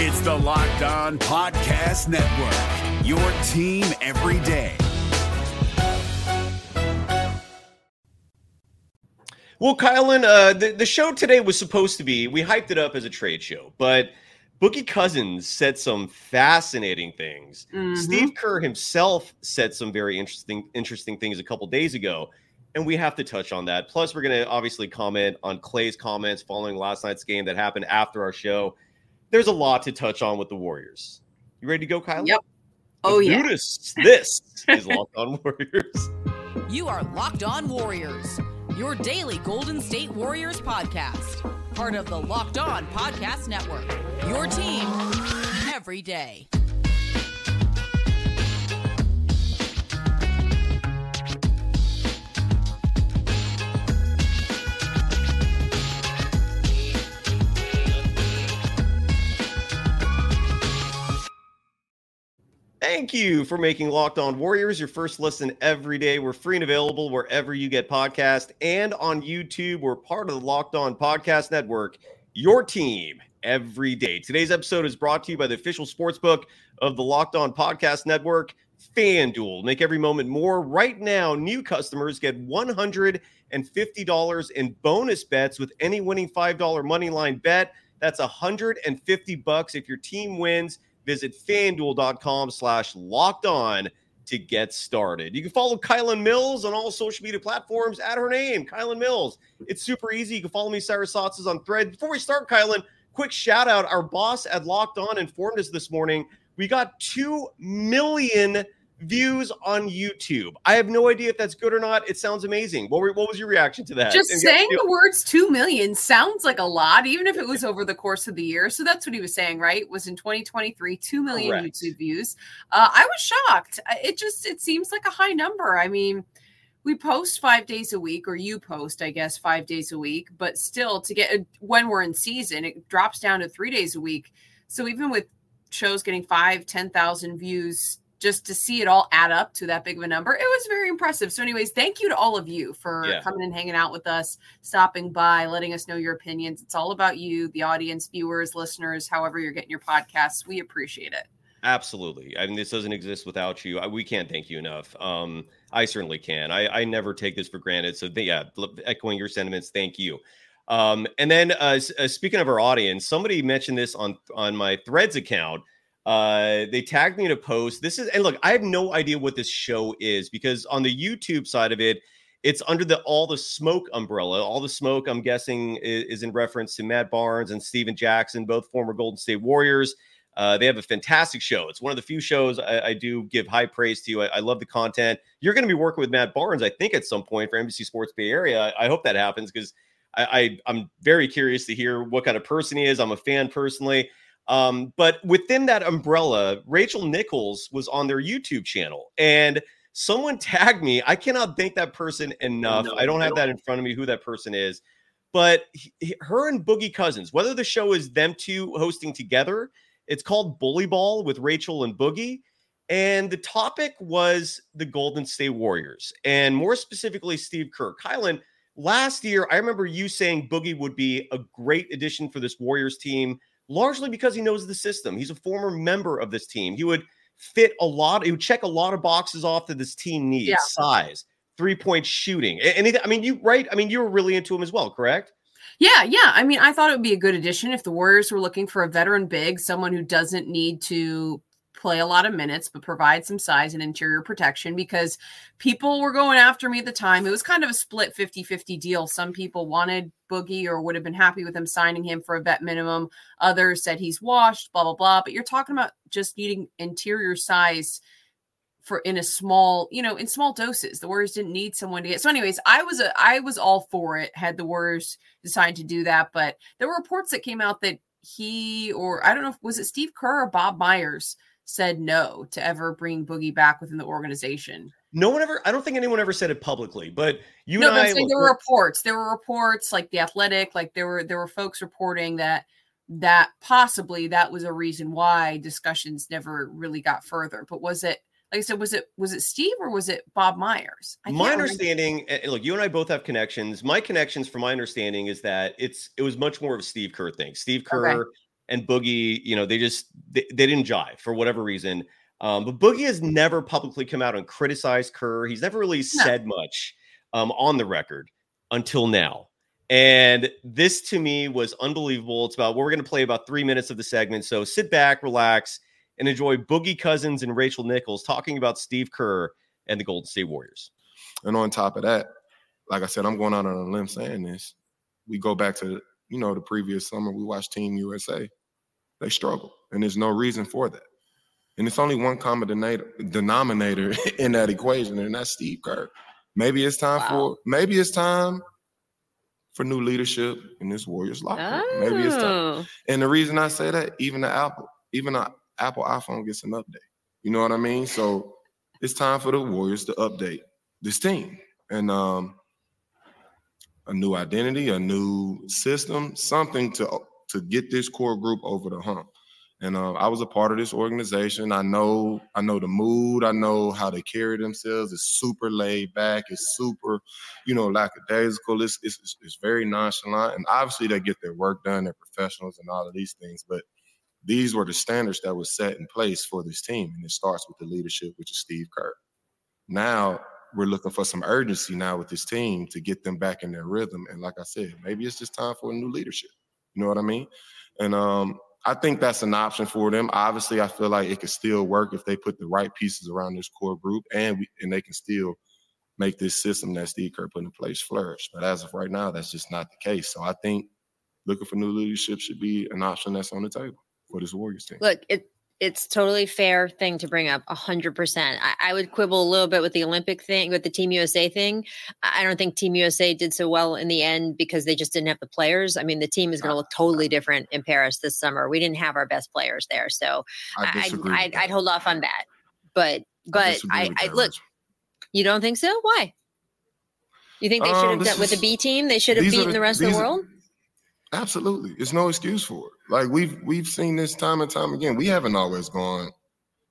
It's the Locked On Podcast Network, your team every day. Well, Kylen, uh, the, the show today was supposed to be, we hyped it up as a trade show, but Boogie Cousins said some fascinating things. Mhm. Steve Kerr himself said some very interesting, interesting things a couple days ago, and we have to touch on that. Plus, we're going to obviously comment on Klay's comments following last night's game that happened after our show. There's a lot to touch on with the Warriors. You ready to go, Kyle? Yep. Oh, Let's yeah. do This, this is Locked On Warriors. You are Locked On Warriors, your daily Golden State Warriors podcast. Part of the Locked On Podcast Network. Your team every day. Thank you for making Locked On Warriors your first listen every day. We're free and available wherever you get podcasts and on YouTube. We're part of the Locked On Podcast Network, your team every day. Today's episode is brought to you by the official sports book of the Locked On Podcast Network, FanDuel. Make every moment more. Right now, new customers get $150 in bonus bets with any winning $5 money line bet. That's 150 bucks if your team wins. Visit fanduel.com slash locked on to get started. You can follow Kylen Mills on all social media platforms at her name, Kylen Mills. It's super easy. You can follow me, Cyrus Saatsaz, on thread. Before we start, Kylen, quick shout out. Our boss at Locked On informed us this morning. We got 2 million views on YouTube. I have no idea if that's good or not. It sounds amazing. What, were, what was your reaction to that? Just And- saying the words 2 million sounds like a lot, even if it was over the course of the year. So that's what he was saying, right? Was in 2023, 2 million Correct. YouTube views. Uh, I was shocked. It just, it seems like a high number. I mean, we post five days a week, or you post, I guess, five days a week, but still to get, when we're in season, it drops down to three days a week. So even with shows getting five, 10,000 views, just to see it all add up to that big of a number, it was very impressive. So, anyways, thank you to all of you for Yeah. coming and hanging out with us, stopping by, letting us know your opinions. It's all about you, the audience, viewers, listeners, however you're getting your podcasts. We appreciate it. Absolutely. I mean, this doesn't exist without you. I, we can't thank you enough. Um, I certainly can. I, I never take this for granted. So, th- yeah, echoing your sentiments, thank you. Um, and then, uh, uh, speaking of our audience, somebody mentioned this on on my Threads account. Uh, they tagged me in a post. This is, and look, I have no idea what this show is because on the YouTube side of it, it's under the all the smoke umbrella. All the smoke, I'm guessing, is, is in reference to Matt Barnes and Stephen Jackson, both former Golden State Warriors. Uh, they have a fantastic show. It's one of the few shows I, I do give high praise to. I, I love the content. You're going to be working with Matt Barnes, I think, at some point for NBC Sports Bay Area. I, I hope that happens because I, I I'm very curious to hear what kind of person he is. I'm a fan personally. Um, but within that umbrella, Rachel Nichols was on their YouTube channel and someone tagged me. I cannot thank that person enough. No, I don't have that in front of me who that person is. But he- her and Boogie Cousins, whether the show is them two hosting together, it's called Bully Ball with Rachel and Boogie. And the topic was the Golden State Warriors, and more specifically, Steve Kerr. Kylen, last year, I remember you saying Boogie would be a great addition for this Warriors team, largely because he knows the system. He's a former member of this team. He would fit a lot, he would check a lot of boxes off that this team needs Yeah. size, three point shooting. Anything, I mean, you, right? I mean, you were really into him as well, correct? Yeah, yeah. I mean, I thought it would be a good addition if the Warriors were looking for a veteran big, someone who doesn't need to play a lot of minutes, but provide some size and interior protection because people were going after me at the time. It was kind of a split 50 50 deal. Some people wanted Boogie or would have been happy with him signing him for a vet minimum. Others said he's washed, blah, blah, blah. But you're talking about just needing interior size for in a small, you know, in small doses. The Warriors didn't need someone to get. So, anyways, I was a I was all for it. Had the Warriors decided to do that, but there were reports that came out that he or I don't know if was it Steve Kerr or Bob Myers said no to ever bring Boogie back within the organization. No one ever, I don't think anyone ever said it publicly, but you no, and I, look, there were reports. There were reports like the Athletic, like there were there were folks reporting that that possibly that was a reason why discussions never really got further. But was it like I said, was it was it Steve or was it Bob Myers? I my understanding and look you and i both have connections my connections from my understanding is that it's it was much more of a steve kerr thing steve kerr and Boogie, you know, they just they, they didn't jive for whatever reason. Um, but Boogie has never publicly come out and criticized Kerr. He's never really No. said much um, on the record until now. And this to me was unbelievable. It's about we're going to play about three minutes of the segment. So sit back, relax, and enjoy Boogie Cousins and Rachel Nichols talking about Steve Kerr and the Golden State Warriors. And on top of that, like I said, I'm going out on a limb saying this. We go back to you know the previous summer. We watched Team USA. They struggle, and there's no reason for that. And it's only one common denominator, denominator in that equation, and that's Steve Kerr. Maybe it's time Wow. for maybe it's time for new leadership in this Warriors locker room. Maybe it's time. Oh. And the reason I say that, even the Apple, even the Apple iPhone gets an update. You know what I mean? So it's time for the Warriors to update this team and um, a new identity, a new system, something to to get this core group over the hump. And uh, I was a part of this organization. I know, I know the mood. I know how they carry themselves. It's super laid back. It's super, you know, lackadaisical. It's, it's it's- very nonchalant. And obviously, they get their work done. They're professionals and all of these things. But these were the standards that were set in place for this team, and it starts with the leadership, which is Steve Kerr. Now we're looking for some urgency now with this team to get them back in their rhythm. And like I said, maybe it's just time for a new leadership. You know what I mean? And um, I think that's an option for them. Obviously, I feel like it could still work if they put the right pieces around this core group, and we, and they can still make this system that Steve Kerr put in place flourish. But as of right now, that's just not the case. So I think looking for new leadership should be an option that's on the table for this Warriors team. Look, it it's totally fair thing to bring up a hundred percent. I I would quibble a little bit with the Olympic thing, with the Team USA thing. I don't think Team USA did so well in the end because they just didn't have the players. I mean, the team is going to look totally different in Paris this summer. We didn't have our best players there, so I I, disagree. I, with I'd, hold off on that. But but I, I look. You don't think so? Why? You think they Um, should have done with the B team? They should have beaten the rest of the world. Absolutely. It's no excuse for it. Like we've we've seen this time and time again. We haven't always gone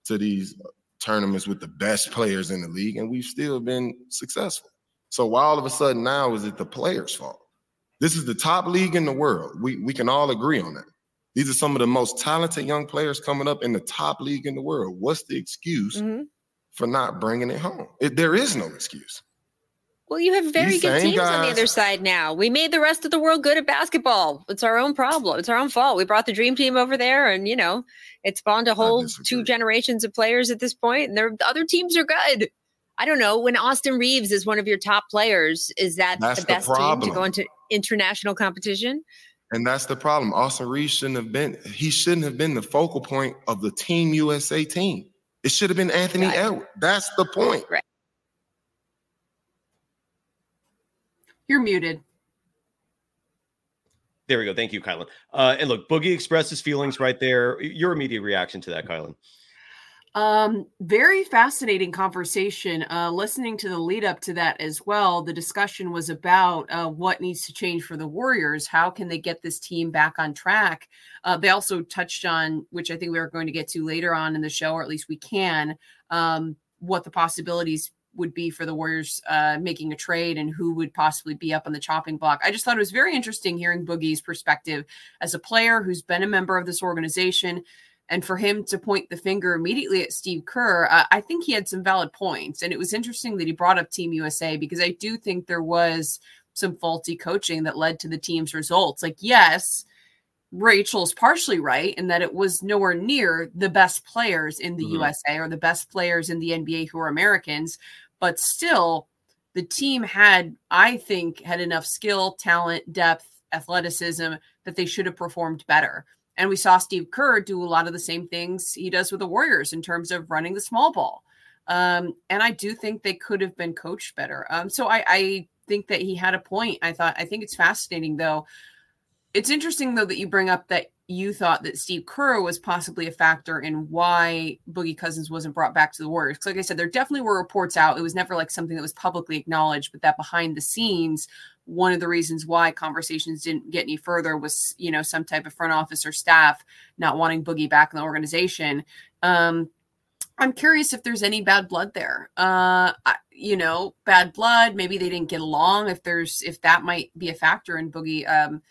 to these tournaments with the best players in the league, and we've still been successful. So why all of a sudden now is it the players' fault? This is the top league in the world. We we can all agree on that. These are some of the most talented young players coming up in the top league in the world. What's the excuse Mhm. for not bringing it home? It, there is no excuse. Well, you have very These good teams on the other side now. We made the rest of the world good at basketball. It's our own problem. It's our own fault. We brought the dream team over there, and you know, it's spawned a whole two generations of players at this point, and their the other teams are good. I don't know when Austin Reaves is one of your top players. Is that That's the the best team to go into international competition? And that's the problem. Austin Reaves shouldn't have been, he shouldn't have been the focal point of the Team USA team. It should have been Anthony Right. Edwards. That's the point. You're muted. There we go. Thank you, Kylen. Uh, and look, Boogie expressed his feelings right there. Your immediate reaction to that, Kylen? Um, very fascinating conversation. Uh, listening to the lead up to that as well, the discussion was about uh, what needs to change for the Warriors. How can they get this team back on track? Uh, they also touched on, which I think we are going to get to later on in the show, or at least we can, um, what the possibilities would be for the Warriors uh, making a trade and who would possibly be up on the chopping block. I just thought it was very interesting hearing Boogie's perspective as a player who's been a member of this organization and for him to point the finger immediately at Steve Kerr, uh, I think he had some valid points. And it was interesting that he brought up Team USA because I do think there was some faulty coaching that led to the team's results. Like, yes, Rachel's partially right in that it was nowhere near the best players in the Mhm. USA or the best players in the NBA who are Americans, but still the team had, I think, had enough skill, talent, depth, athleticism that they should have performed better. And we saw Steve Kerr do a lot of the same things he does with the Warriors in terms of running the small ball. Um, and I do think they could have been coached better. Um, so I, I think that he had a point. I thought, I think it's fascinating though. It's interesting though that you bring up that you thought that Steve Kerr was possibly a factor in why Boogie Cousins wasn't brought back to the Warriors. Like I said, there definitely were reports out. It was never like something that was publicly acknowledged, but that behind the scenes, one of the reasons why conversations didn't get any further was, you know, some type of front office or staff not wanting Boogie back in the organization. Um, I'm curious if there's any bad blood there. Uh, you know, bad blood. Maybe they didn't get along. If there's, if that might be a factor in Boogie um,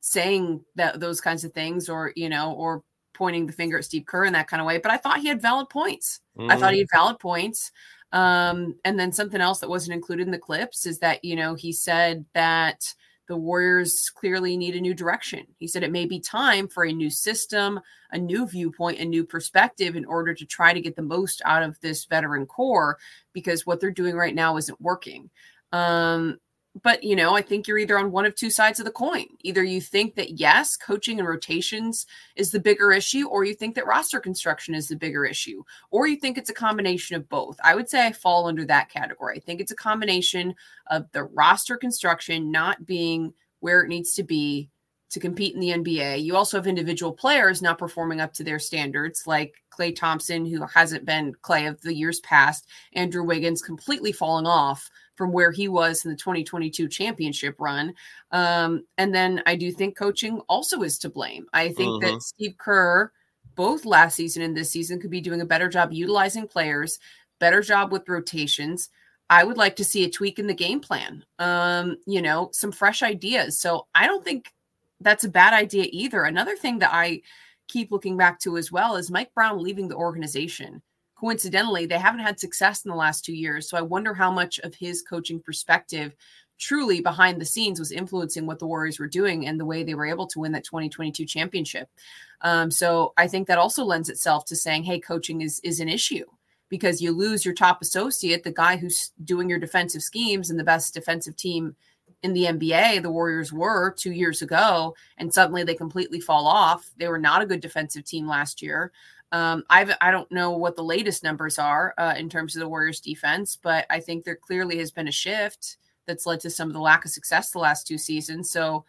saying that those kinds of things or you know or pointing the finger at Steve Kerr in that kind of way. But I thought he had valid points. Mm-hmm. I thought he had valid points. Um, and then something else that wasn't included in the clips is that you know he said that the Warriors clearly need a new direction. He said it may be time for a new system, a new viewpoint, a new perspective in order to try to get the most out of this veteran core because what they're doing right now isn't working. Um, but you know, I think you're either on one of two sides of the coin. Either you think that yes, coaching and rotations is the bigger issue, or you think that roster construction is the bigger issue, or you think it's a combination of both. I would say I fall under that category. I think it's a combination of the roster construction not being where it needs to be to compete in the NBA. You also have individual players not performing up to their standards, like Klay Thompson, who hasn't been Klay of the years past, Andrew Wiggins completely falling off from where he was in the 2022 championship run. Um, and then I do think coaching also is to blame. I think that mm-hmm. Steve Kerr, both last season and this season, could be doing a better job utilizing players, better job with rotations. I would like to see a tweak in the game plan, um, you know, some fresh ideas. So I don't think that's a bad idea either. Another thing that I keep looking back to as well is Mike Brown leaving the organization coincidentally, they haven't had success in the last two years. So I wonder how much of his coaching perspective truly behind the scenes was influencing what the Warriors were doing and the way they were able to win that 2022 championship. Um, so I think that also lends itself to saying, hey, coaching is is an issue because you lose your top associate, the guy who's doing your defensive schemes and the best defensive team in the NBA, the Warriors were two years ago, and suddenly they completely fall off. They were not a good defensive team last year. Um, I've I don't know what the latest numbers are uh, in terms of the Warriors defense, but I think there clearly has been a shift that's led to some of the lack of success the last two seasons. So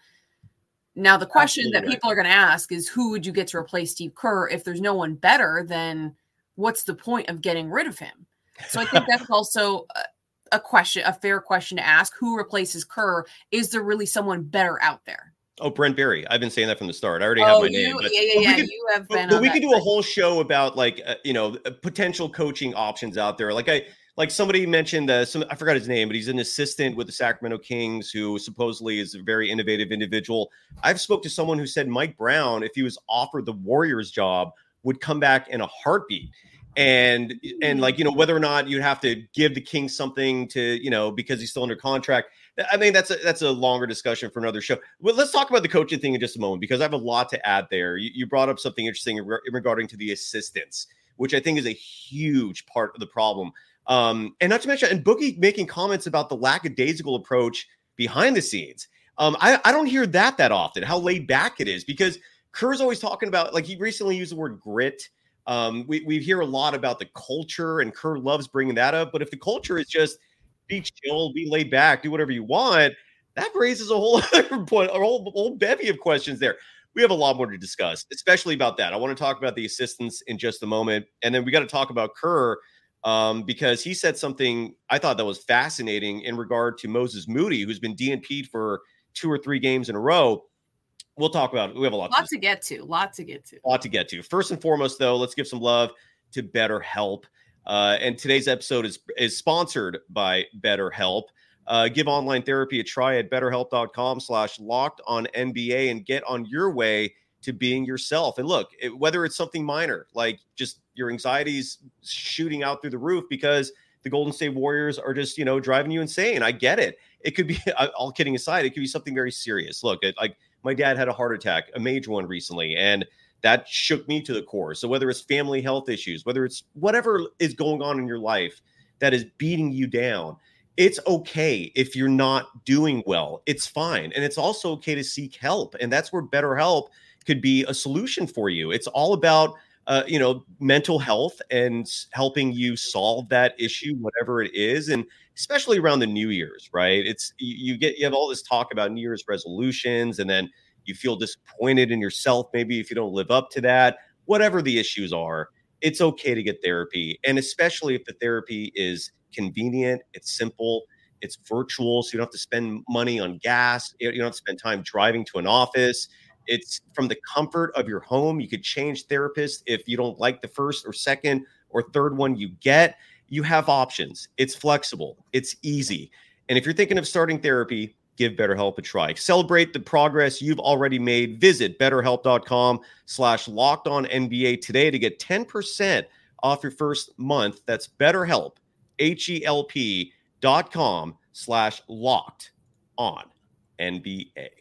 now the question Absolutely. that people are going to ask is who would you get to replace Steve Kerr if there's no one better? Then what's the point of getting rid of him? So I think that's also a, a question, a fair question to ask. Who replaces Kerr? Is there really someone better out there? Oh, Brent Barry. I've been saying that from the start. I already have oh, my you, name. But, yeah, yeah, yeah. Could, you have been. But, but we could do a whole show about like uh, you know uh, potential coaching options out there. Like I like somebody mentioned uh, some I forgot his name, but he's an assistant with the Sacramento Kings who supposedly is a very innovative individual. I've spoke to someone who said Mike Brown, if he was offered the Warriors job, would come back in a heartbeat and and like you know whether or not you'd have to give the Kings something to you know because he's still under contract I mean, that's a that's a longer discussion for another show. Well, let's talk about the coaching thing in just a moment because I have a lot to add there. You, you brought up something interesting in, re- regarding to the assistants, which I think is a huge part of the problem. Um, and not to mention, and Boogie making comments about the lackadaisical approach behind the scenes. Um, I, I don't hear that that often. How laid back it is because Kerr's always talking about like he recently used the word grit. Um, we we hear a lot about the culture, and Kerr loves bringing that up. But if the culture is just be chill, be laid back, do whatever you want. That raises a whole other point, a whole, whole bevy of questions there. We have a lot more to discuss, especially about that. I want to talk about the assistants in just a moment. And then we got to talk about Kerr um, because he said something I thought that was fascinating in regard to Moses Moody, who's been DNP'd for two or three games in a row. We'll talk about it. We have a lot, lot to, to get to. Lot to get to. A lot to get to. First and foremost, though, let's give some love to BetterHelp. Uh, and today's episode is is sponsored by BetterHelp. Uh, give online therapy a try at betterhelp.com slash locked on NBA and get on your way to being yourself. And look, it, whether it's something minor, like just your anxieties shooting out through the roof because the Golden State Warriors are just, you know, driving you insane. I get it. It could be, all kidding aside, it could be something very serious. Look, it, like my dad had a heart attack, a major one recently. And that shook me to the core. So whether it's family health issues, whether it's whatever is going on in your life that is beating you down, it's okay if you're not doing well. It's fine. And it's also okay to seek help. And that's where BetterHelp could be a solution for you. It's all about uh, you know, mental health and helping you solve that issue, whatever it is, and especially around the New Year's, right? It's you, you get you have all this talk about New Year's resolutions, and then you feel disappointed in yourself, maybe if you don't live up to that, whatever the issues are, it's okay to get therapy. And especially if the therapy is convenient, it's simple, it's virtual, so you don't have to spend money on gas, you don't have to spend time driving to an office. It's from the comfort of your home. You could change therapists if you don't like the first or second or third one you get. You have options. It's flexible, it's easy. And if you're thinking of starting therapy, give BetterHelp a try. Celebrate the progress you've already made. Visit betterhelp.com slash locked on NBA today to get 10% off your first month. That's BetterHelp, H-E-L-P dot com slash locked on NBA.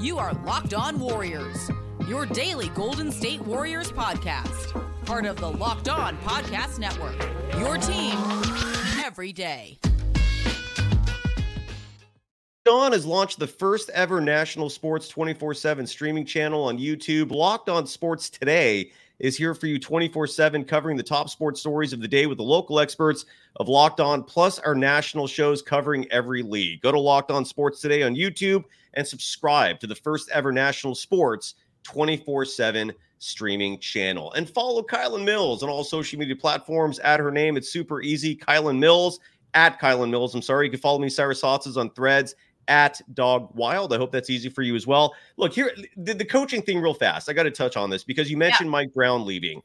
You are Locked On Warriors, your daily Golden State Warriors podcast. Part of the Locked On Podcast Network. Your team every day. On has launched the first ever national sports 24 7 streaming channel on YouTube. Locked On Sports Today is here for you 24 7, covering the top sports stories of the day with the local experts of Locked On, plus our national shows covering every league. Go to Locked On Sports Today on YouTube and subscribe to the first ever national sports 24 7 streaming channel. And follow Kylen Mills on all social media platforms. Add her name, it's super easy. Kylen Mills, at Kylen Mills. I'm sorry. You can follow me, Cyrus Saatsaz, on threads at Dog Wild. I hope that's easy for you as well. Look, here, the, the coaching thing, real fast. I got to touch on this because you mentioned yeah. Mike Brown leaving.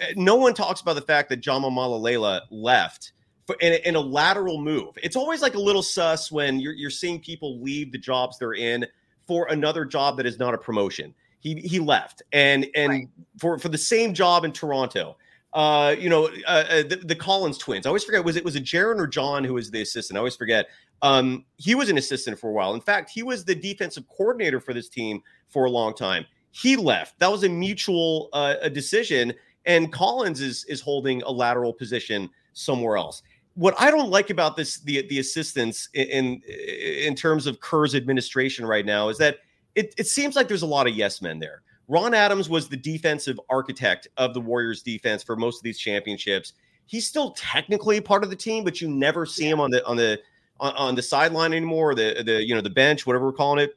Uh, no one talks about the fact that Jama Mahlalela left for, in, a, in, a, lateral move. It's always like a little sus when you're, you're seeing people leave the jobs they're in for another job that is not a promotion. He he left and and right. for for the same job in Toronto. Uh, you know, uh, uh, the, the, Collins twins. I always forget was it was a Jarron or John who was the assistant. I always forget. Um, he was an assistant for a while. In fact, he was the defensive coordinator for this team for a long time. He left. That was a mutual uh, a decision, and Collins is is holding a lateral position somewhere else. What I don't like about this the the assistants in in terms of Kerr's administration right now is that it, it seems like there's a lot of yes men there. Ron Adams was the defensive architect of the Warriors defense for most of these championships. He's still technically part of the team, but you never see him on the on the on, on the sideline anymore, the the you know the bench, whatever we're calling it.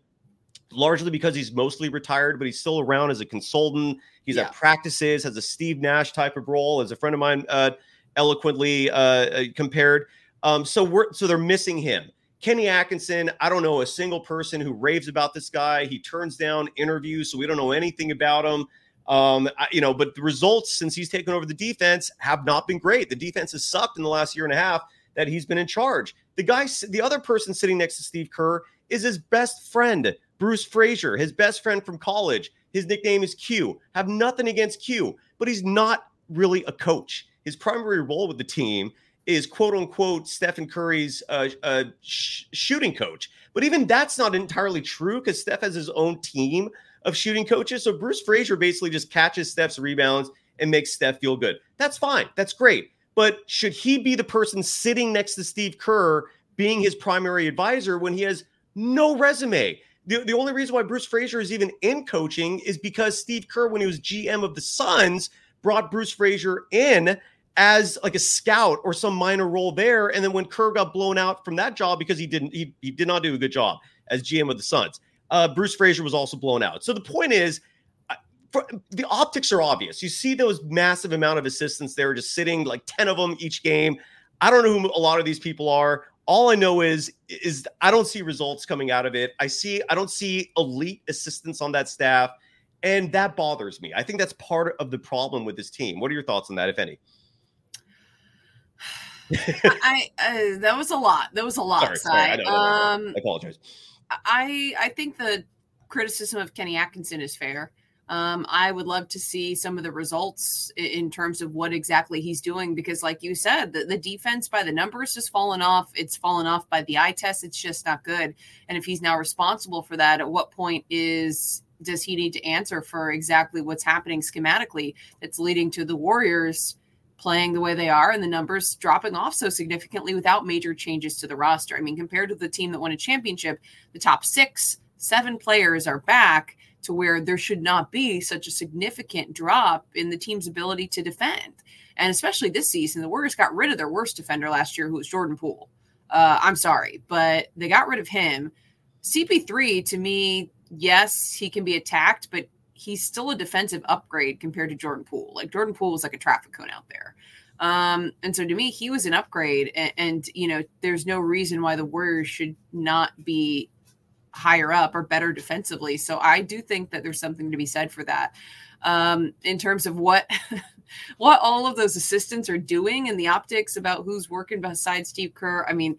Largely because he's mostly retired, but he's still around as a consultant. He's yeah. at practices, has a Steve Nash type of role, as a friend of mine uh, eloquently uh, uh, compared. Um, so we're so they're missing him. Kenny Atkinson, I don't know a single person who raves about this guy. He turns down interviews, so we don't know anything about him. Um, I, you know, but the results since he's taken over the defense have not been great. The defense has sucked in the last year and a half that he's been in charge. The guy, the other person sitting next to Steve Kerr is his best friend, Bruce Fraser, his best friend from college. His nickname is Q. Have nothing against Q, but he's not really a coach. His primary role with the team is quote unquote Stephen Curry's uh, uh, sh- shooting coach. But even that's not entirely true because Steph has his own team of shooting coaches. So Bruce Fraser basically just catches Steph's rebounds and makes Steph feel good. That's fine. That's great. But should he be the person sitting next to Steve Kerr being his primary advisor when he has no resume? The, the only reason why Bruce Fraser is even in coaching is because Steve Kerr, when he was GM of the Suns, brought Bruce Fraser in as like a scout or some minor role there. And then when Kerr got blown out from that job because he didn't, he, he did not do a good job as GM of the Suns. Uh, Bruce Fraser was also blown out. So the point is, for, the optics are obvious. You see those massive amount of assistants there, just sitting like ten of them each game. I don't know who a lot of these people are. All I know is is I don't see results coming out of it. I see I don't see elite assistants on that staff, and that bothers me. I think that's part of the problem with this team. What are your thoughts on that, if any? I uh, that was a lot. That was a lot. Sorry, sorry I, um, I apologize. I I think the criticism of Kenny Atkinson is fair. Um, I would love to see some of the results in terms of what exactly he's doing because, like you said, the, the defense by the numbers has fallen off. It's fallen off by the eye test. It's just not good. And if he's now responsible for that, at what point is does he need to answer for exactly what's happening schematically that's leading to the Warriors playing the way they are and the numbers dropping off so significantly without major changes to the roster? I mean, compared to the team that won a championship, the top six, seven players are back to where there should not be such a significant drop in the team's ability to defend. And especially this season, the Warriors got rid of their worst defender last year, who was Jordan Poole. Uh, I'm sorry, but they got rid of him. CP3 to me, yes, he can be attacked, but he's still a defensive upgrade compared to Jordan Poole. Like Jordan Poole was like a traffic cone out there. Um, and so to me, he was an upgrade, and, and you know, there's no reason why the Warriors should not be higher up or better defensively. So I do think that there's something to be said for that. Um, in terms of what what all of those assistants are doing and the optics about who's working beside Steve Kerr. I mean,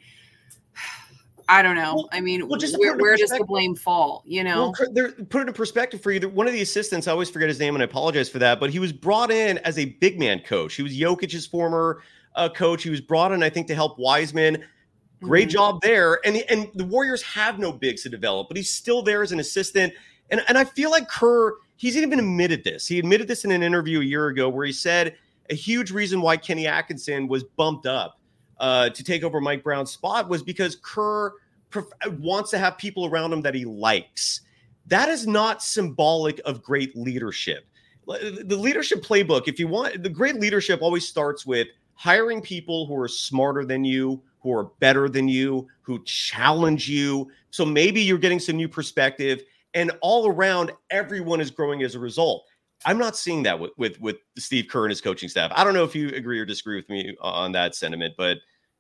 I don't know. Well, I mean, well, just where, put it in where does the blame fall? You know, Well, there, put it in perspective for you. One of the assistants, I always forget his name, and I apologize for that. But he was brought in as a big man coach. He was Jokic's former uh, coach. He was brought in, I think, to help Wiseman. Great Mhm. job there. And and the Warriors have no bigs to develop, but he's still there as an assistant. And and I feel like Kerr, he's even admitted this. He admitted this in an interview a year ago where he said a huge reason why Kenny Atkinson was bumped up uh, to take over Mike Brown's spot was because Kerr pref- wants to have people around him that he likes. That is not symbolic of great leadership. The leadership playbook, if you want, the great leadership always starts with hiring people who are smarter than you, who are better than you, who challenge you. So maybe you're getting some new perspective, and all around, everyone is growing as a result. I'm not seeing that with with with Steve Kerr and his coaching staff. I don't know if you agree or disagree with me on that sentiment, but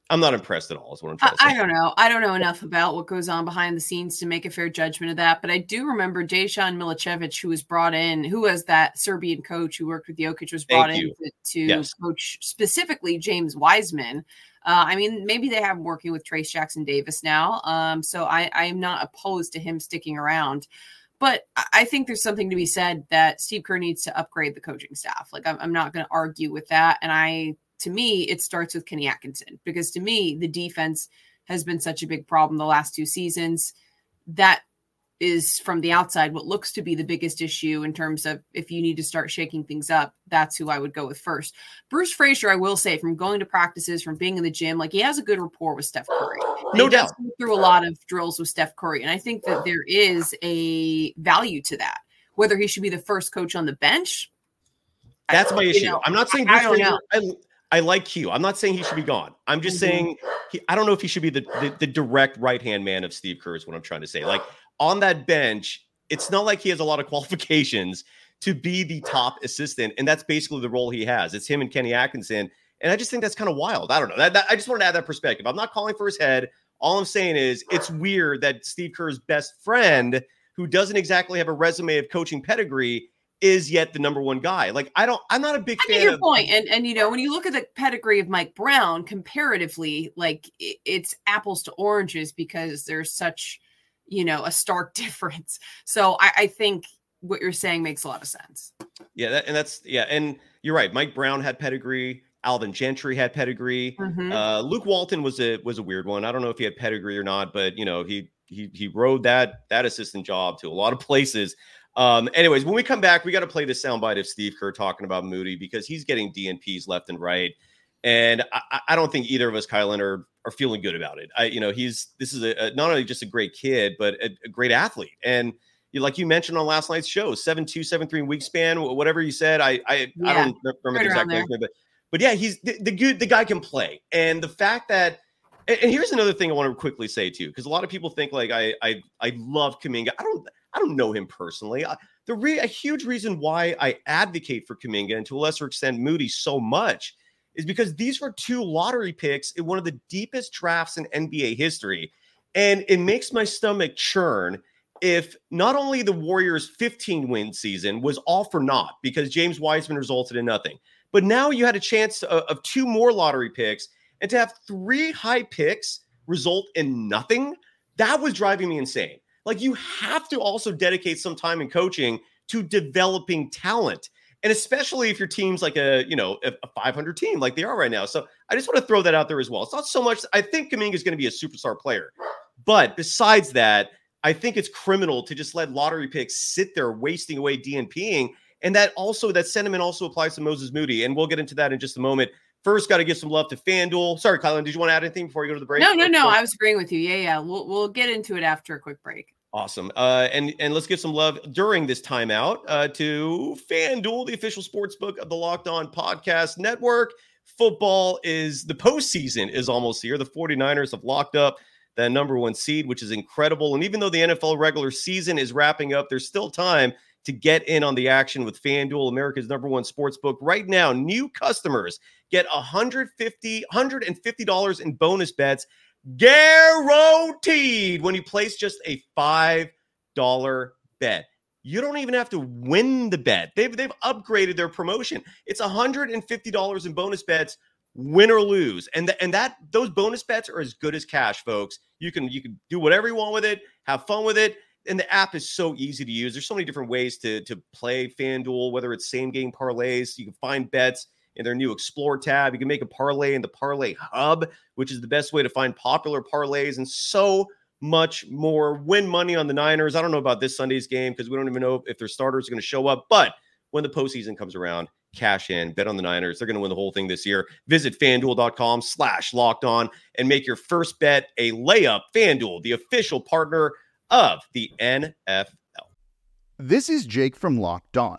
I'm not impressed at all. Is what I'm trying I, to say. I don't know. I don't know enough about what goes on behind the scenes to make a fair judgment of that. But I do remember Dejan Milojevic, who was brought in, who was that Serbian coach who worked with Jokic, was brought in to, to Yes. coach specifically James Wiseman. Uh, I mean, maybe they have him working with Trayce Jackson Davis now. Um, so I, I am not opposed to him sticking around. But I- think there's something to be said that Steve Kerr needs to upgrade the coaching staff. Like I'm, I'm not going to argue with that. And I, to me, it starts with Kenny Atkinson because to me, the defense has been such a big problem the last two seasons. That is from the outside what looks to be the biggest issue in terms of if you need to start shaking things up, that's who I would go with first. Bruce Fraser, I will say, from going to practices, from being in the gym, like he has a good rapport with Steph Curry. No he doubt. through a lot of drills with Steph Curry, and I think that there is a value to that. Whether he should be the first coach on the bench, That's my you issue. know, I'm not saying I don't Fraser- I, I like Q. I'm not saying he should be gone. I'm just Mhm. saying he, I don't know if he should be the, the the direct right hand man of Steve Kerr. Is what I'm trying to say. Like on that bench, it's not like he has a lot of qualifications to be the top assistant, and that's basically the role he has. It's him and Kenny Atkinson, and I just think that's kind of wild. I don't know. That, that- I just wanted to add that perspective. I'm not calling for his head. All I'm saying is it's weird that Steve Kerr's best friend, who doesn't exactly have a resume of coaching pedigree, is yet the number one guy. Like I don't. I'm not a big I fan get your of. point, and and you know when you look at the pedigree of Mike Brown comparatively, like it's apples to oranges because there's such, you know, a stark difference. So I, I think what you're saying makes a lot of sense. Yeah, that, and that's yeah, and you're right. Mike Brown had pedigree. Alvin Gentry had pedigree. Mhm. Uh, Luke Walton was a was a weird one. I don't know if he had pedigree or not, but you know he he he rode that that assistant job to a lot of places. Um, anyways, when we come back, we got to play the soundbite of Steve Kerr talking about Moody because he's getting DNPs left and right, and I, I- I don't think either of us, Kylen, are are feeling good about it. I you know he's this is a, a not only just a great kid, but a, a great athlete, and you like you mentioned on last night's show, seven two, seven three week span, whatever you said. I I, I don't remember right the exact around but but yeah, he's the, the good. The guy can play, and the fact that and, and here's another thing I want to quickly say too, because a lot of people think like I I I love Kuminga. I don't I don't know him personally. I, the re- a huge reason why I advocate for Kuminga and to a lesser extent Moody so much is because these were two lottery picks in one of the deepest drafts in NBA history, and it makes my stomach churn if not only the Warriors' 15 win season was all for naught because James Wiseman resulted in nothing, but now you had a chance of, of two more lottery picks and to have three high picks result in nothing. That was driving me insane. Like you have to also dedicate some time in coaching to developing talent. And especially if your team's like a, you know, a a 500 team like they are right now. So I just want to throw that out there as well. It's not so much, I think Kuminga is going to be a superstar player. But besides that, I think it's criminal to just let lottery picks sit there wasting away DNPing. And that also, that sentiment also applies to Moses Moody. And we'll get into that in just a moment. First, got to give some love to FanDuel. Sorry, Kylen, did you want to add anything before you go to the break? No, no, no. I was agreeing with you. Yeah, yeah. We'll we'll get into it after a quick break. Awesome. Uh, and and let's give some love during this timeout uh, to FanDuel, the official sports book of the Locked On Podcast Network. Football is the postseason is almost here. The 49ers have locked up that number one seed, which is incredible. And even though the NFL regular season is wrapping up, there's still time to get in on the action with FanDuel, America's number one sports book. Right now, new customers get $150, $150 in bonus bets guaranteed when you place just a $5 bet. You don't even have to win the bet. They've, they've upgraded their promotion. It's $150 in bonus bets win or lose. And the, and that those bonus bets are as good as cash, folks. You can you can do whatever you want with it, have fun with it. And the app is so easy to use. There's so many different ways to to play FanDuel, whether it's same game parlays, you can find bets in their new Explore tab. You can make a parlay in the Parlay Hub, which is the best way to find popular parlays and so much more. Win money on the Niners. I don't know about this Sunday's game because we don't even know if their starters are going to show up, but when the postseason comes around, cash in, bet on the Niners. They're going to win the whole thing this year. Visit fanduel.com slash locked on and make your first bet a layup. Fanduel, the official partner of the NFL. This is Jake from Locked On.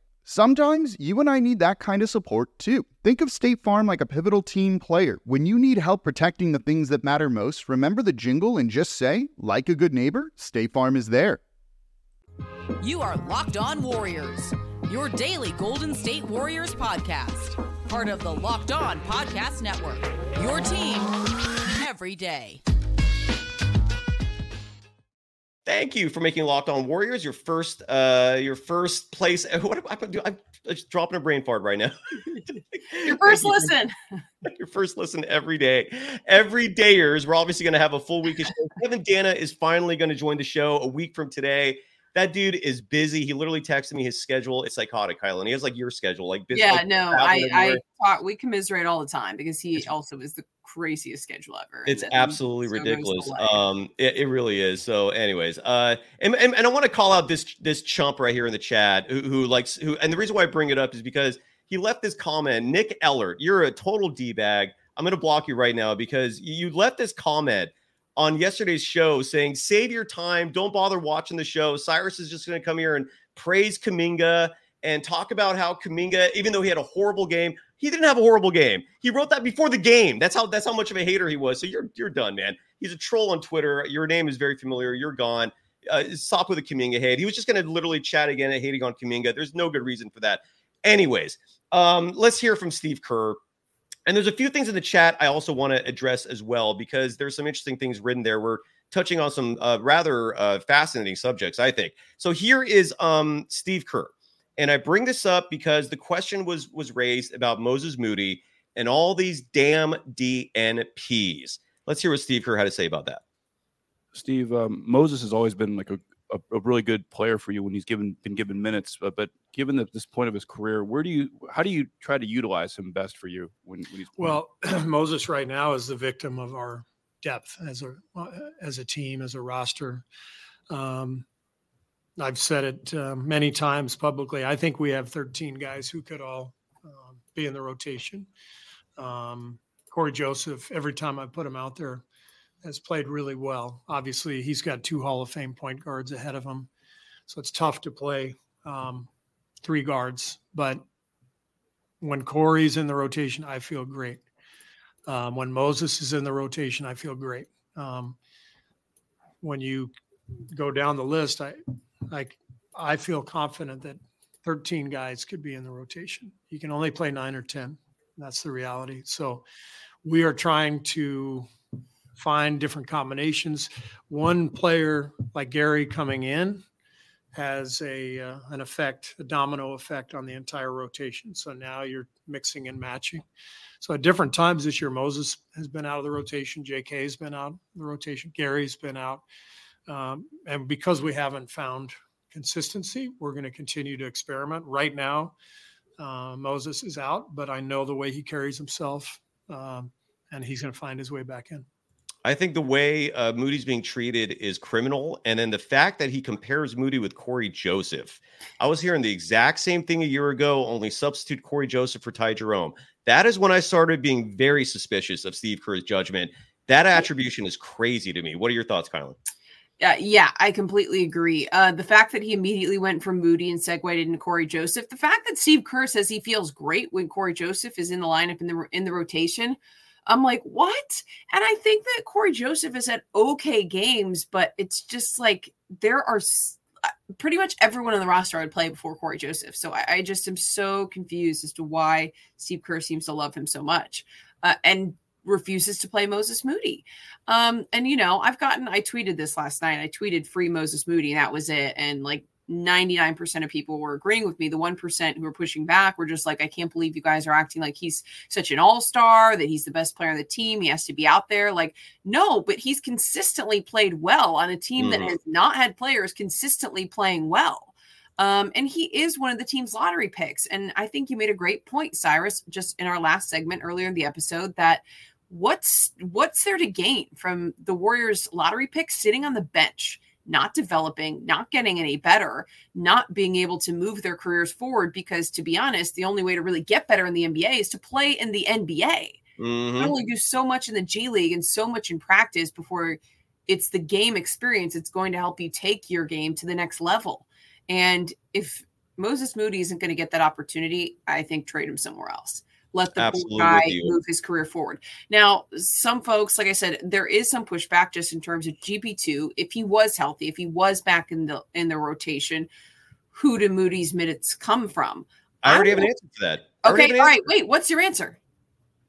Sometimes you and I need that kind of support too. Think of State Farm like a pivotal team player. When you need help protecting the things that matter most, remember the jingle and just say, like a good neighbor, State Farm is there. You are Locked On Warriors, your daily Golden State Warriors podcast, part of the Locked On Podcast Network. Your team every day. Thank you for making Locked On Warriors your first, uh, your first place. What am I do? I'm just dropping a brain fart right now. Your first listen. your first listen every day. Every dayers, we're obviously going to have a full week of show. Kevin Danna is finally going to join the show a week from today. That dude is busy. He literally texted me his schedule. It's psychotic, Kylen. He has like your schedule, like busy, yeah, like, no, I, I talk, we commiserate all the time because he also is the craziest schedule ever. It's absolutely so ridiculous. Um, it, it really is. So, anyways, uh, and, and, and I want to call out this this chump right here in the chat who, who likes who, and the reason why I bring it up is because he left this comment. Nick Ellert, you're a total d bag. I'm gonna block you right now because you left this comment on yesterday's show saying, "Save your time. Don't bother watching the show. Cyrus is just gonna come here and praise Kuminga." And talk about how Kuminga, even though he had a horrible game, he didn't have a horrible game. He wrote that before the game. That's how that's how much of a hater he was. So you're you're done, man. He's a troll on Twitter. Your name is very familiar. You're gone. Uh, stop with the Kuminga hate. He was just going to literally chat again and hating on Kuminga. There's no good reason for that. Anyways, um, let's hear from Steve Kerr. And there's a few things in the chat I also want to address as well because there's some interesting things written there. We're touching on some uh, rather uh, fascinating subjects, I think. So here is um, Steve Kerr. And I bring this up because the question was was raised about Moses Moody and all these damn DNPs. Let's hear what Steve Kerr had to say about that. Steve, um, Moses has always been like a, a, a really good player for you when he's given been given minutes. But, but given that this point of his career, where do you how do you try to utilize him best for you when, when he's Well, Moses right now is the victim of our depth as a as a team, as a roster. Um, I've said it uh, many times publicly. I think we have 13 guys who could all um, be in the rotation. Um, Cory Joseph, every time I put him out there, has played really well. Obviously, he's got two Hall of Fame point guards ahead of him, so it's tough to play um, three guards. But when Cory's in the rotation, I feel great. Um, when Moses is in the rotation, I feel great. Um, when you go down the list, I like I feel confident that 13 guys could be in the rotation. You can only play nine or 10. That's the reality. So we are trying to find different combinations. One player like Gary coming in has a uh, an effect, a domino effect on the entire rotation. So now you're mixing and matching. So at different times this year, Moses has been out of the rotation, J.K. has been out of the rotation, Gary's been out, um, and because we haven't found consistency, we're going to continue to experiment. Right now, uh, Moses is out, but I know the way he carries himself, um, and he's going to find his way back in. I think the way uh, Moody's being treated is criminal. And then the fact that he compares Moody with Cory Joseph. I was hearing the exact same thing a year ago, only substitute Cory Joseph for Ty Jerome. That is when I started being very suspicious of Steve Kerr's judgment. That attribution is crazy to me. What are your thoughts, Kylen? Yeah, yeah, I completely agree. Uh, the fact that he immediately went from Moody and segued into Cory Joseph, the fact that Steve Kerr says he feels great when Cory Joseph is in the lineup in the in the rotation, I'm like, what? And I think that Cory Joseph has had okay games, but it's just like there are uh, pretty much everyone on the roster I would play before Cory Joseph. So I, I, just am so confused as to why Steve Kerr seems to love him so much uh, and refuses to play Moses Moody. Um, and you know, I've gotten I tweeted this last night. I tweeted free Moses Moody, and that was it. And like 99% of people were agreeing with me. The 1% who were pushing back were just like, I can't believe you guys are acting like he's such an all star, that he's the best player on the team. He has to be out there. Like, no, but he's consistently played well on a team mm. that has not had players consistently playing well. Um, and he is one of the team's lottery picks. And I think you made a great point, Cyrus, just in our last segment earlier in the episode that what's what's there to gain from the Warriors lottery pick sitting on the bench? not developing, not getting any better, not being able to move their careers forward. Because to be honest, the only way to really get better in the NBA is to play in the NBA. Mm-hmm. You only do so much in the G League and so much in practice before it's the game experience. It's going to help you take your game to the next level. And if Moses Moody isn't going to get that opportunity, I think trade him somewhere else let the guy move his career forward. Now, some folks, like I said, there is some pushback just in terms of GP2. If he was healthy, if he was back in the in the rotation, who do Moody's minutes come from? I already I have an answer for that. Okay, all right. Wait, what's your answer?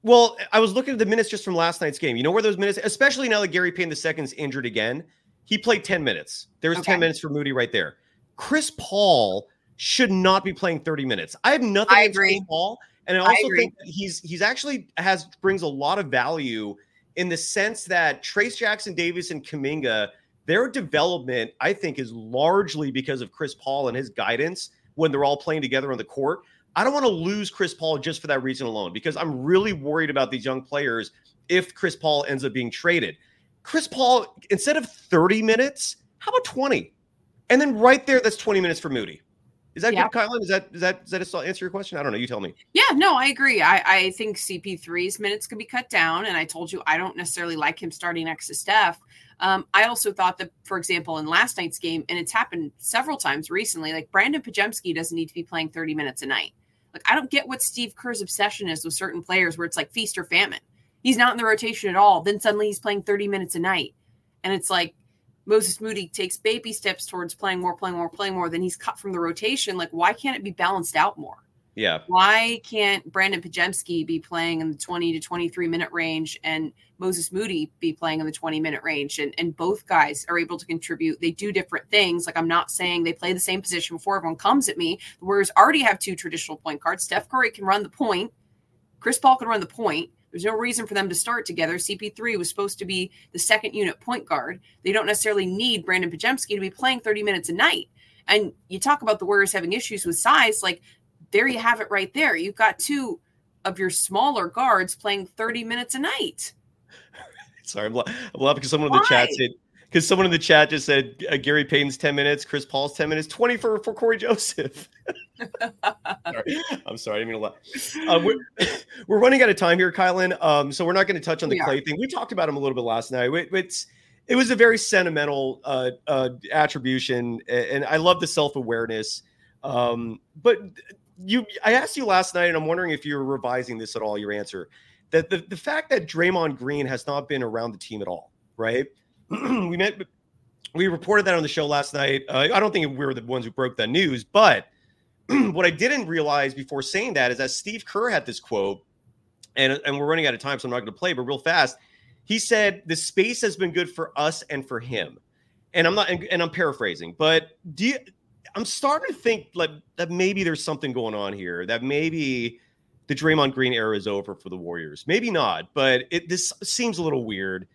Well, I was looking at the minutes just from last night's game. You know where those minutes, especially now that Gary the second's injured again, he played 10 minutes. There was okay. 10 minutes for Moody right there. Chris Paul should not be playing 30 minutes. I have nothing I agree. Chris Paul. And I also I think he's he's actually has brings a lot of value in the sense that Trayce Jackson Davis and Kuminga, their development, I think, is largely because of Chris Paul and his guidance when they're all playing together on the court. I don't want to lose Chris Paul just for that reason alone because I'm really worried about these young players if Chris Paul ends up being traded. Chris Paul, instead of 30 minutes, how about 20? And then right there, that's 20 minutes for Moody. Is that yeah. good, Kylen? Is that is that does that answer your question? I don't know. You tell me. Yeah, no, I agree. I, I think CP3's minutes could be cut down, and I told you I don't necessarily like him starting next to Steph. Um, I also thought that, for example, in last night's game, and it's happened several times recently, like Brandon Podziemski doesn't need to be playing 30 minutes a night. Like I don't get what Steve Kerr's obsession is with certain players, where it's like feast or famine. He's not in the rotation at all. Then suddenly he's playing 30 minutes a night, and it's like Moses Moody takes baby steps towards playing more, playing more, playing more, then he's cut from the rotation. Like, why can't it be balanced out more? Yeah. Why can't Brandon Podziemski be playing in the 20 to 23 minute range and Moses Moody be playing in the 20 minute range? And, and both guys are able to contribute. They do different things. Like, I'm not saying they play the same position before everyone comes at me. The Warriors already have two traditional point guards. Steph Curry can run the point, Chris Paul can run the point. There's no reason for them to start together. CP3 was supposed to be the second unit point guard. They don't necessarily need Brandon Podziemski to be playing 30 minutes a night. And you talk about the Warriors having issues with size, like there you have it right there. You've got two of your smaller guards playing 30 minutes a night. Sorry, I'm, laughing because someone in the chat said because someone in the chat just said uh, Gary Payton's 10 minutes, Chris Paul's 10 minutes, 20 for, for Cory Joseph. sorry. I'm sorry, I didn't mean to laugh. Uh, we're, we're, running out of time here, Kylen. Um, so we're not going to touch on the Klay thing. We talked about him a little bit last night. It, it's it was a very sentimental uh, uh, attribution, and I love the self awareness. Um, but you, I asked you last night, and I'm wondering if you're revising this at all. Your answer that the, the fact that Draymond Green has not been around the team at all, right? we met, we reported that on the show last night. Uh, I don't think we were the ones who broke that news, but what I didn't realize before saying that is that Steve Kerr had this quote, and and we're running out of time, so I'm not going to play, but real fast, he said the space has been good for us and for him, and I'm not, and, and I'm paraphrasing, but do you? I'm starting to think like that maybe there's something going on here. That maybe the Draymond Green era is over for the Warriors. Maybe not, but it this seems a little weird.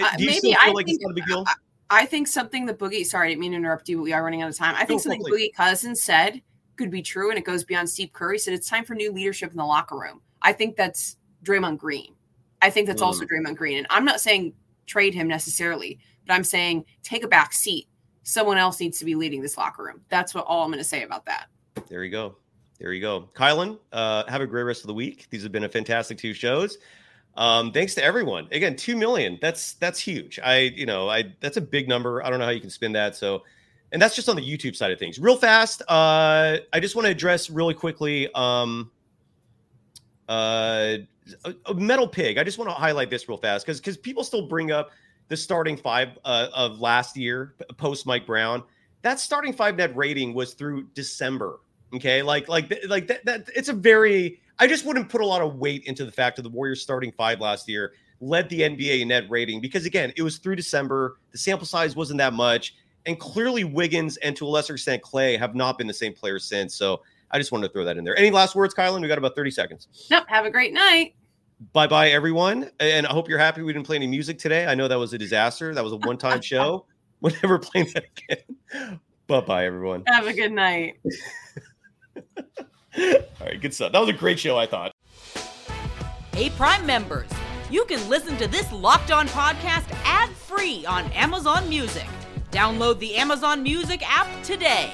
Uh, maybe I like think it's not a big deal? I think something the Boogie, sorry, I didn't mean to interrupt you, but we are running out of time. I think No, something totally. Boogie Cousins said could be true, and it goes beyond Steve Curry. Said it's time for new leadership in the locker room. I think that's Draymond Green. I think that's also Draymond Green. And I'm not saying trade him necessarily, but I'm saying take a back seat. Someone else needs to be leading this locker room. That's what all I'm going to say about that. There you go. There you go. Kylen, uh, have a great rest of the week. These have been a fantastic two shows. Um, thanks to everyone. Again, two million. That's that's huge. I, you know, I that's a big number. I don't know how you can spin that. So, and that's just on the YouTube side of things. Real fast. Uh, I just want to address really quickly. Um, uh, metal pig. I just want to highlight this real fast because because people still bring up the starting five uh, of last year post Mike Brown. That starting five net rating was through December. Okay, like like like that, that it's a very. I just wouldn't put a lot of weight into the fact that the Warriors starting five last year led the NBA in net rating because again, it was through December. The sample size wasn't that much, and clearly Wiggins and to a lesser extent Klay have not been the same players since. So I just wanted to throw that in there. Any last words, Kylen? We got about thirty seconds. Nope. Have a great night. Bye bye, everyone. And I hope you're happy we didn't play any music today. I know that was a disaster. That was a one time show. We're never playing that again. Bye bye, everyone. Have a good night. All right, good stuff. That was a great show, I thought. Hey, Prime members, you can listen to this Locked On podcast ad free on Amazon Music. Download the Amazon Music app today.